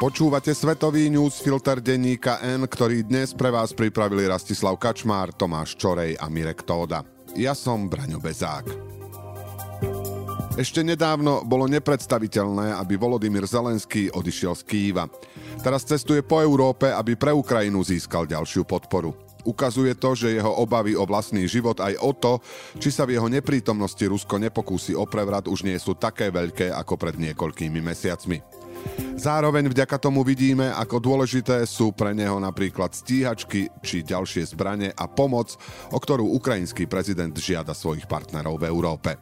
Počúvate svetový newsfilter denníka N, ktorý dnes pre vás pripravili Rastislav Kačmár, Tomáš Čorej a Mirek Tóda. Ja som Braňo Bezák. Ešte nedávno bolo nepredstaviteľné, aby Volodymyr Zelenský odišiel z Kýva. Teraz cestuje po Európe, aby pre Ukrajinu získal ďalšiu podporu. Ukazuje to, že jeho obavy o vlastný život aj o to, či sa v jeho neprítomnosti Rusko nepokúsi o prevrat, už nie sú také veľké ako pred niekoľkými mesiacmi. Zároveň vďaka tomu vidíme, ako dôležité sú pre neho napríklad stíhačky či ďalšie zbranie a pomoc, o ktorú ukrajinský prezident žiada svojich partnerov v Európe.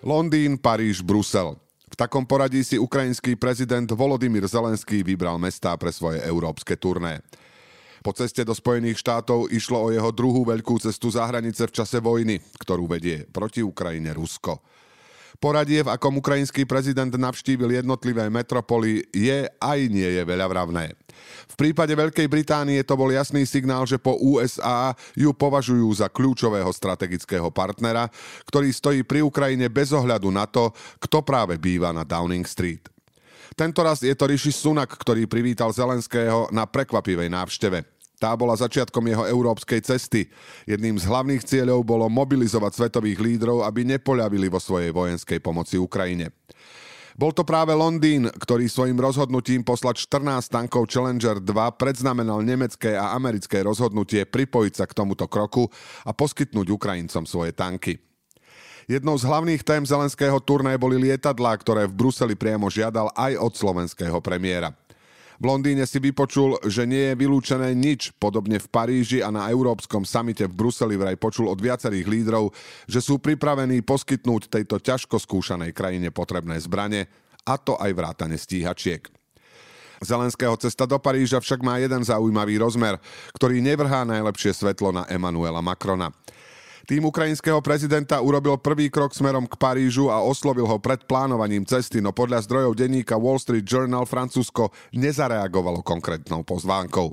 Londýn, Paríž, Brusel. V takom poradí si ukrajinský prezident Volodymyr Zelenský vybral mestá pre svoje európske turné. Po ceste do Spojených štátov išlo o jeho druhú veľkú cestu za hranice v čase vojny, ktorú vedie proti Ukrajine Rusko. Poradie, v akom ukrajinský prezident navštívil jednotlivé metropoly, je aj nie je veľa vravné. V prípade Veľkej Británie to bol jasný signál, že po USA ju považujú za kľúčového strategického partnera, ktorý stojí pri Ukrajine bez ohľadu na to, kto práve býva na Downing Street. Tento raz je to Rishi Sunak, ktorý privítal Zelenského na prekvapivej návšteve. Tá bola začiatkom jeho európskej cesty. Jedným z hlavných cieľov bolo mobilizovať svetových lídrov, aby nepoľavili vo svojej vojenskej pomoci Ukrajine. Bol to práve Londýn, ktorý svojim rozhodnutím poslať 14 tankov Challenger 2 predznamenal nemecké a americké rozhodnutie pripojiť sa k tomuto kroku a poskytnúť Ukrajincom svoje tanky. Jednou z hlavných tém zelenského turné boli lietadlá, ktoré v Bruseli priamo žiadal aj od slovenského premiéra. V Londýne si vypočul, že nie je vylúčené nič, podobne v Paríži a na Európskom samite v Bruseli vraj počul od viacerých lídrov, že sú pripravení poskytnúť tejto ťažko skúšanej krajine potrebné zbranie, a to aj vrátane stíhačiek. Zelenského cesta do Paríža však má jeden zaujímavý rozmer, ktorý nevrhá najlepšie svetlo na Emanuela Macrona. Tým ukrajinského prezidenta urobil prvý krok smerom k Parížu a oslovil ho pred plánovaním cesty, no podľa zdrojov denníka Wall Street Journal Francúzsko nezareagovalo konkrétnou pozvánkou.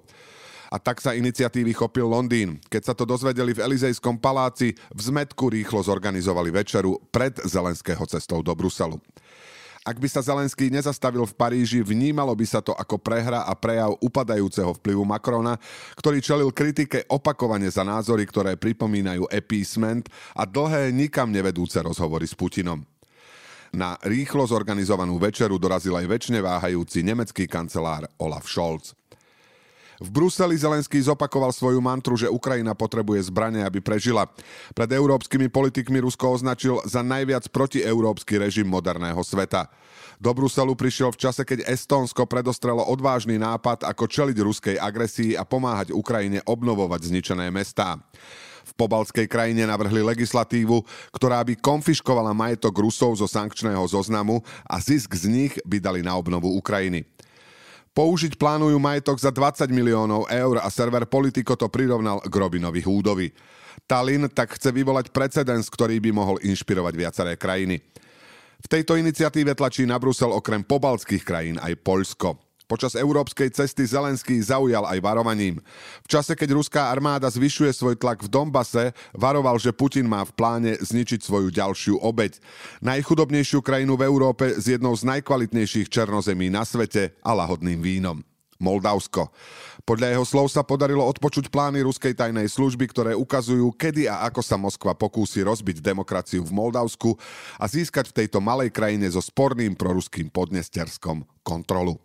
A tak sa iniciatívy chopil Londýn. Keď sa to dozvedeli v Elizejskom paláci, v zmetku rýchlo zorganizovali večeru pred Zelenského cestou do Bruselu. Ak by sa Zelenský nezastavil v Paríži, vnímalo by sa to ako prehra a prejav upadajúceho vplyvu Macrona, ktorý čelil kritike opakovane za názory, ktoré pripomínajú appeasement a dlhé nikam nevedúce rozhovory s Putinom. Na rýchlo zorganizovanú večeru dorazil aj väčšine váhajúci nemecký kancelár Olaf Scholz. V Bruseli Zelenský zopakoval svoju mantru, že Ukrajina potrebuje zbranie, aby prežila. Pred európskymi politikmi Rusko označil za najviac protieurópsky režim moderného sveta. Do Bruselu prišiel v čase, keď Estónsko predostrelo odvážny nápad, ako čeliť ruskej agresii a pomáhať Ukrajine obnovovať zničené mestá. V pobalskej krajine navrhli legislatívu, ktorá by konfiškovala majetok Rusov zo sankčného zoznamu a zisk z nich by dali na obnovu Ukrajiny. Použiť plánujú majetok za 20 miliónov eur a server Politico to prirovnal k Robinovi Húdovi. Tallinn tak chce vyvolať precedens, ktorý by mohol inšpirovať viaceré krajiny. V tejto iniciatíve tlačí na Brusel okrem pobalských krajín aj Poľsko. Počas európskej cesty Zelenský zaujal aj varovaním. V čase, keď ruská armáda zvyšuje svoj tlak v Dombase, varoval, že Putin má v pláne zničiť svoju ďalšiu obeď. Najchudobnejšiu krajinu v Európe s jednou z najkvalitnejších černozemí na svete a lahodným vínom. Moldavsko. Podľa jeho slov sa podarilo odpočuť plány ruskej tajnej služby, ktoré ukazujú, kedy a ako sa Moskva pokúsi rozbiť demokraciu v Moldavsku a získať v tejto malej krajine so sporným proruským podnesterskom kontrolu.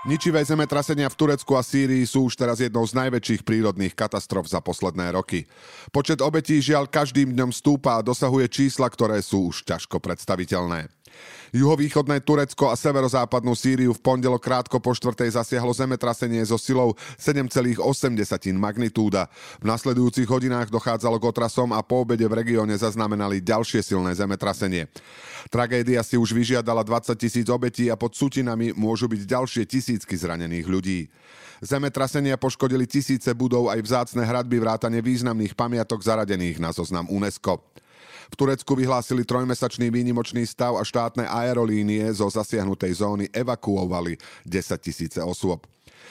Ničivé zemetrasenia v Turecku a Sýrii sú už teraz jednou z najväčších prírodných katastrof za posledné roky. Počet obetí žiaľ každým dňom stúpa a dosahuje čísla, ktoré sú už ťažko predstaviteľné. Juhovýchodné Turecko a severozápadnú Sýriu v pondelok krátko po štvrtej zasiahlo zemetrasenie so silou 7,8 magnitúda. V nasledujúcich hodinách dochádzalo k otrasom a po obede v regióne zaznamenali ďalšie silné zemetrasenie. Tragédia si už vyžiadala 20 tisíc obetí a pod sutinami môžu byť ďalšie tisícky zranených ľudí. Zemetrasenia poškodili tisíce budov aj vzácne hradby vrátane významných pamiatok zaradených na zoznam UNESCO. V Turecku vyhlásili trojmesačný výnimočný stav a štátne aerolínie zo zasiahnutej zóny evakuovali 10 tisíce osôb.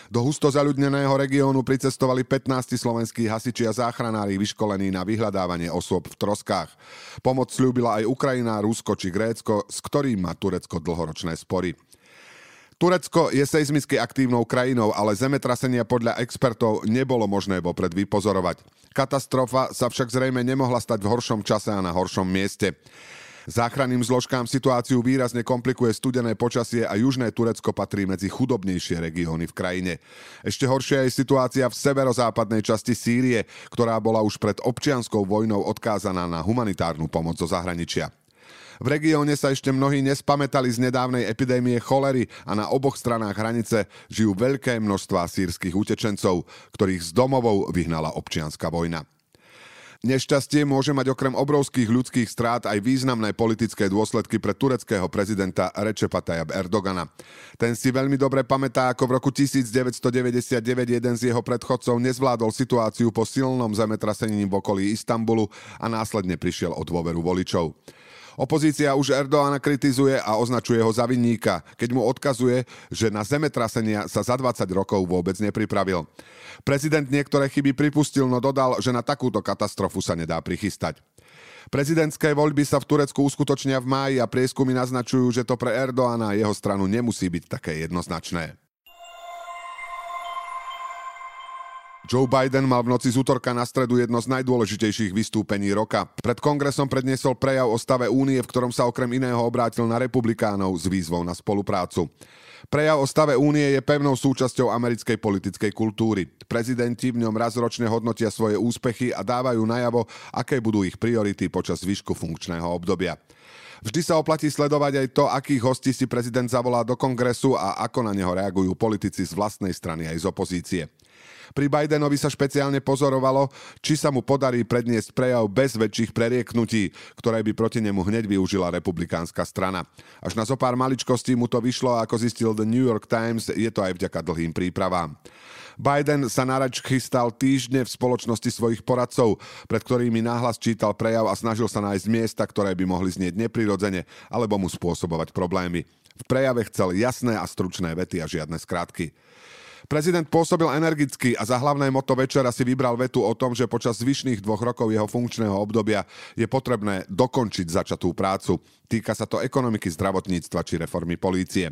Do husto zaľudneného regiónu pricestovali 15 slovenskí hasiči a záchranári vyškolení na vyhľadávanie osôb v troskách. Pomoc slúbila aj Ukrajina, Rusko či Grécko, s ktorým má Turecko dlhoročné spory. Turecko je seizmicky aktívnou krajinou, ale zemetrasenia podľa expertov nebolo možné vopred vypozorovať. Katastrofa sa však zrejme nemohla stať v horšom čase a na horšom mieste. Záchranným zložkám situáciu výrazne komplikuje studené počasie a južné Turecko patrí medzi chudobnejšie regióny v krajine. Ešte horšia je situácia v severozápadnej časti Sýrie, ktorá bola už pred občianskou vojnou odkázaná na humanitárnu pomoc zo zahraničia. V regióne sa ešte mnohí nespamätali z nedávnej epidémie cholery a na oboch stranách hranice žijú veľké množstvá sírskych utečencov, ktorých z domovou vyhnala občianská vojna. Nešťastie môže mať okrem obrovských ľudských strát aj významné politické dôsledky pre tureckého prezidenta Recepa Tayyip Erdogana. Ten si veľmi dobre pamätá, ako v roku 1999 jeden z jeho predchodcov nezvládol situáciu po silnom zemetrasení v okolí Istanbulu a následne prišiel o dôveru voličov. Opozícia už Erdoána kritizuje a označuje ho za vinníka, keď mu odkazuje, že na zemetrasenia sa za 20 rokov vôbec nepripravil. Prezident niektoré chyby pripustil, no dodal, že na takúto katastrofu sa nedá prichystať. Prezidentské voľby sa v Turecku uskutočnia v máji a prieskumy naznačujú, že to pre Erdoána a jeho stranu nemusí byť také jednoznačné. Joe Biden mal v noci z útorka na stredu jedno z najdôležitejších vystúpení roka. Pred kongresom predniesol prejav o stave únie, v ktorom sa okrem iného obrátil na republikánov s výzvou na spoluprácu. Prejav o stave únie je pevnou súčasťou americkej politickej kultúry. Prezidenti v ňom raz ročne hodnotia svoje úspechy a dávajú najavo, aké budú ich priority počas zvyšku funkčného obdobia. Vždy sa oplatí sledovať aj to, akých hostí si prezident zavolá do kongresu a ako na neho reagujú politici z vlastnej strany aj z opozície. Pri Bidenovi sa špeciálne pozorovalo, či sa mu podarí predniesť prejav bez väčších prerieknutí, ktoré by proti nemu hneď využila republikánska strana. Až na zo pár maličkostí mu to vyšlo, ako zistil The New York Times, je to aj vďaka dlhým prípravám. Biden sa narač chystal týždne v spoločnosti svojich poradcov, pred ktorými náhlas čítal prejav a snažil sa nájsť miesta, ktoré by mohli znieť neprirodzene alebo mu spôsobovať problémy. V prejave chcel jasné a stručné vety a žiadne skratky. Prezident pôsobil energicky a za hlavné moto večera si vybral vetu o tom, že počas zvyšných dvoch rokov jeho funkčného obdobia je potrebné dokončiť začatú prácu. Týka sa to ekonomiky, zdravotníctva či reformy polície.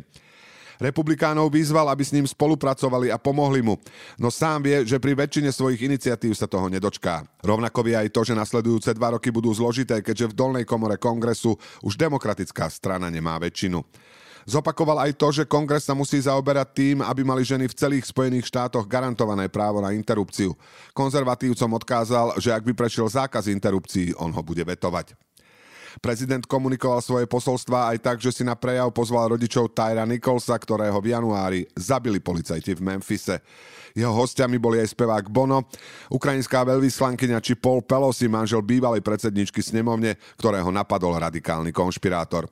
Republikánov vyzval, aby s ním spolupracovali a pomohli mu, no sám vie, že pri väčšine svojich iniciatív sa toho nedočká. Rovnako vie aj to, že nasledujúce dva roky budú zložité, keďže v dolnej komore kongresu už demokratická strana nemá väčšinu. Zopakoval aj to, že kongres sa musí zaoberať tým, aby mali ženy v celých Spojených štátoch garantované právo na interrupciu. Konzervatívcom odkázal, že ak by prešiel zákaz interrupcií, on ho bude vetovať. Prezident komunikoval svoje posolstvá aj tak, že si na prejav pozval rodičov Tyra Nicholsa, ktorého v januári zabili policajti v Memphise. Jeho hostiami boli aj spevák Bono, ukrajinská veľvyslankyňa či Paul Pelosi, manžel bývalej predsedničky snemovne, ktorého napadol radikálny konšpirátor.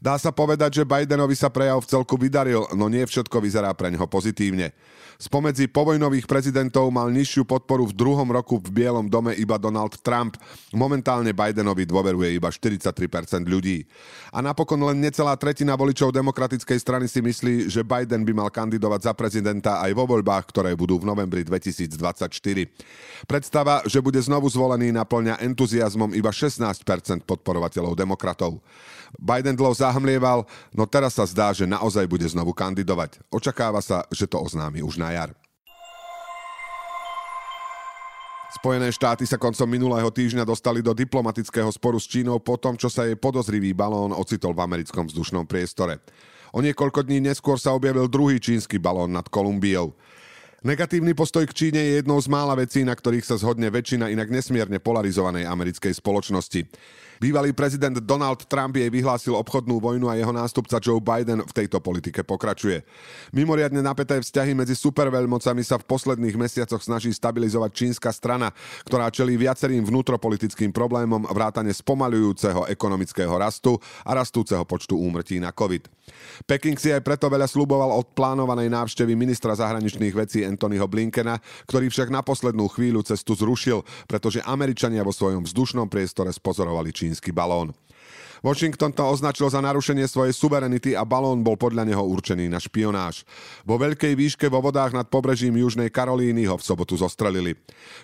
Dá sa povedať, že Bidenovi sa prejav v celku vydaril, no nie všetko vyzerá pre neho pozitívne. Spomedzi povojnových prezidentov mal nižšiu podporu v druhom roku v Bielom dome iba Donald Trump. Momentálne Bidenovi dôveruje iba 43% ľudí. A napokon len necelá tretina voličov demokratickej strany si myslí, že Biden by mal kandidovať za prezidenta aj vo voľbách, ktoré budú v novembri 2024. Predstava, že bude znovu zvolený, naplňa entuziasmom iba 16% podporovateľov demokratov. Biden dlho zahmlieval, no teraz sa zdá, že naozaj bude znovu kandidovať. Očakáva sa, že to oznámi už na jar. Spojené štáty sa koncom minulého týždňa dostali do diplomatického sporu s Čínou po tom, čo sa jej podozrivý balón ocitol v americkom vzdušnom priestore. O niekoľko dní neskôr sa objavil druhý čínsky balón nad Kolumbiou. Negatívny postoj k Číne je jednou z mála vecí, na ktorých sa zhodne väčšina inak nesmierne polarizovanej americkej spoločnosti. Bývalý prezident Donald Trump jej vyhlásil obchodnú vojnu a jeho nástupca Joe Biden v tejto politike pokračuje. Mimoriadne napäté vzťahy medzi superveľmocami sa v posledných mesiacoch snaží stabilizovať čínska strana, ktorá čelí viacerým vnútropolitickým problémom vrátane spomalujúceho ekonomického rastu a rastúceho počtu úmrtí na COVID. Peking si aj preto veľa sluboval od plánovanej návštevy ministra zahraničných vecí Anthonyho Blinkena, ktorý však na poslednú chvíľu cestu zrušil, pretože Američania vo svojom vzdušnom priestore spozorovali Čín čínsky balón. Washington to označil za narušenie svojej suverenity a balón bol podľa neho určený na špionáž. Vo veľkej výške vo vodách nad pobrežím Južnej Karolíny ho v sobotu zostrelili.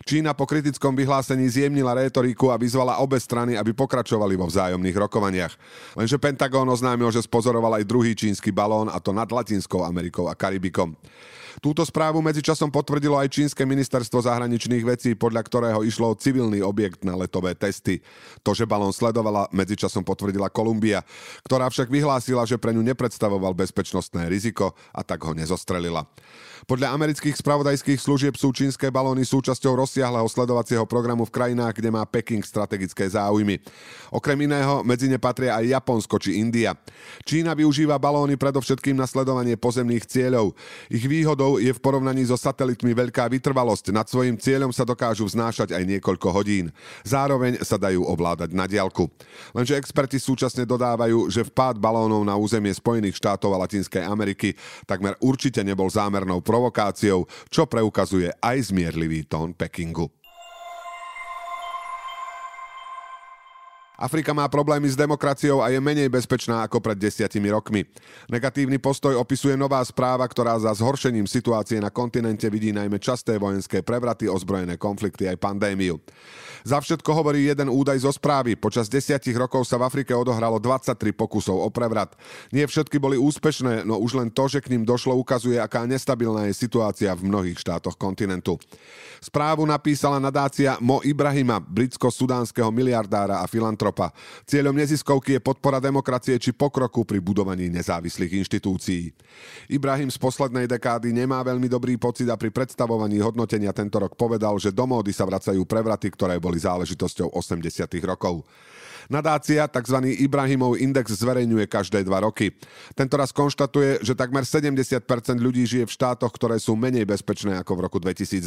Čína po kritickom vyhlásení zjemnila rétoriku a vyzvala obe strany, aby pokračovali vo vzájomných rokovaniach. Lenže Pentagón oznámil, že spozoroval aj druhý čínsky balón a to nad Latinskou Amerikou a Karibikom. Túto správu medzičasom potvrdilo aj čínske ministerstvo zahraničných vecí, podľa ktorého išlo civilný objekt na letové testy. To, že balón sledovala, medzičasom potvrdila Kolumbia, ktorá však vyhlásila, že pre ňu nepredstavoval bezpečnostné riziko a tak ho nezostrelila. Podľa amerických spravodajských služieb sú čínske balóny súčasťou rozsiahleho sledovacieho programu v krajinách, kde má Peking strategické záujmy. Okrem iného medzi ne patria aj Japonsko či India. Čína využíva balóny predovšetkým na sledovanie pozemných cieľov. Ich výhodou je v porovnaní so satelitmi veľká vytrvalosť. Nad svojim cieľom sa dokážu vznášať aj niekoľko hodín. Zároveň sa dajú ovládať na diaľku. Lenže experti súčasne dodávajú, že vpád balónov na územie Spojených štátov a Latinskej Ameriky takmer určite nebol zámernou provokáciou, čo preukazuje aj zmierlivý tón Pekingu. Afrika má problémy s demokraciou a je menej bezpečná ako pred desiatimi rokmi. Negatívny postoj opisuje nová správa, ktorá za zhoršením situácie na kontinente vidí najmä časté vojenské prevraty, ozbrojené konflikty aj pandémiu. Za všetko hovorí jeden údaj zo správy. Počas desiatich rokov sa v Afrike odohralo 23 pokusov o prevrat. Nie všetky boli úspešné, no už len to, že k ním došlo, ukazuje, aká nestabilná je situácia v mnohých štátoch kontinentu. Správu napísala nadácia Mo Ibrahima, britsko-sudánskeho miliardára a filantropa filantropa. Cieľom neziskovky je podpora demokracie či pokroku pri budovaní nezávislých inštitúcií. Ibrahim z poslednej dekády nemá veľmi dobrý pocit a pri predstavovaní hodnotenia tento rok povedal, že do módy sa vracajú prevraty, ktoré boli záležitosťou 80. rokov. Nadácia, tzv. Ibrahimov index, zverejňuje každé dva roky. Tento raz konštatuje, že takmer 70% ľudí žije v štátoch, ktoré sú menej bezpečné ako v roku 2012.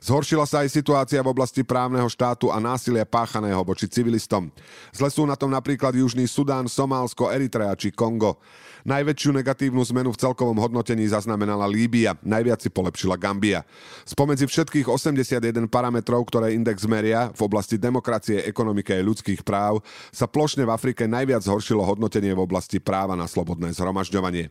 Zhoršila sa aj situácia v oblasti právneho štátu a násilia páchaného voči civilistom. Zle sú na tom napríklad Južný Sudán, Somálsko, Eritrea či Kongo. Najväčšiu negatívnu zmenu v celkovom hodnotení zaznamenala Líbia, najviac si polepšila Gambia. Spomedzi všetkých 81 parametrov, ktoré index meria v oblasti demokracie, ekonomiky a ľudských práv, sa plošne v Afrike najviac zhoršilo hodnotenie v oblasti práva na slobodné zhromažďovanie.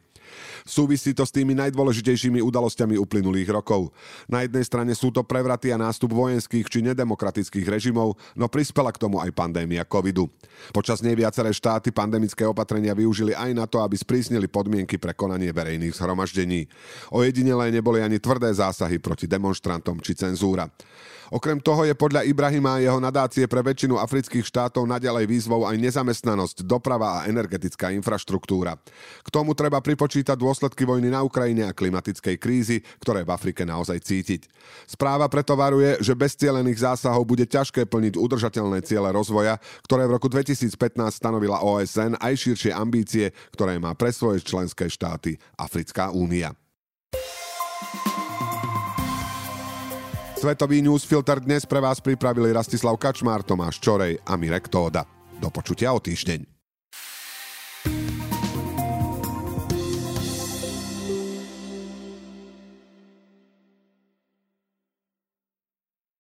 Súvisí to s tými najdôležitejšími udalosťami uplynulých rokov. Na jednej strane sú to prevraty a nástup vojenských či nedemokratických režimov, no prispela k tomu aj pandémia covidu. Počas nej viaceré štáty pandemické opatrenia využili aj na to, aby sprísnili podmienky pre konanie verejných zhromaždení. Ojedinelé neboli ani tvrdé zásahy proti demonstrantom či cenzúra. Okrem toho je podľa Ibrahima a jeho nadácie pre väčšinu afrických štátov naďalej výzvou aj nezamestnanosť, doprava a energetická infraštruktúra. K tomu treba pripočítať dôsledky vojny na Ukrajine a klimatickej krízy, ktoré v Afrike naozaj cítiť. Správa preto varuje, že bez cielených zásahov bude ťažké plniť udržateľné ciele rozvoja, ktoré v roku 2015 stanovila OSN aj širšie ambície, ktoré má svoje členské štáty Africká únia. Svetový newsfilter dnes pre vás pripravili Rastislav Kačmár, Tomáš Čorej a Mirek Tóda. Do počutia o týždeň.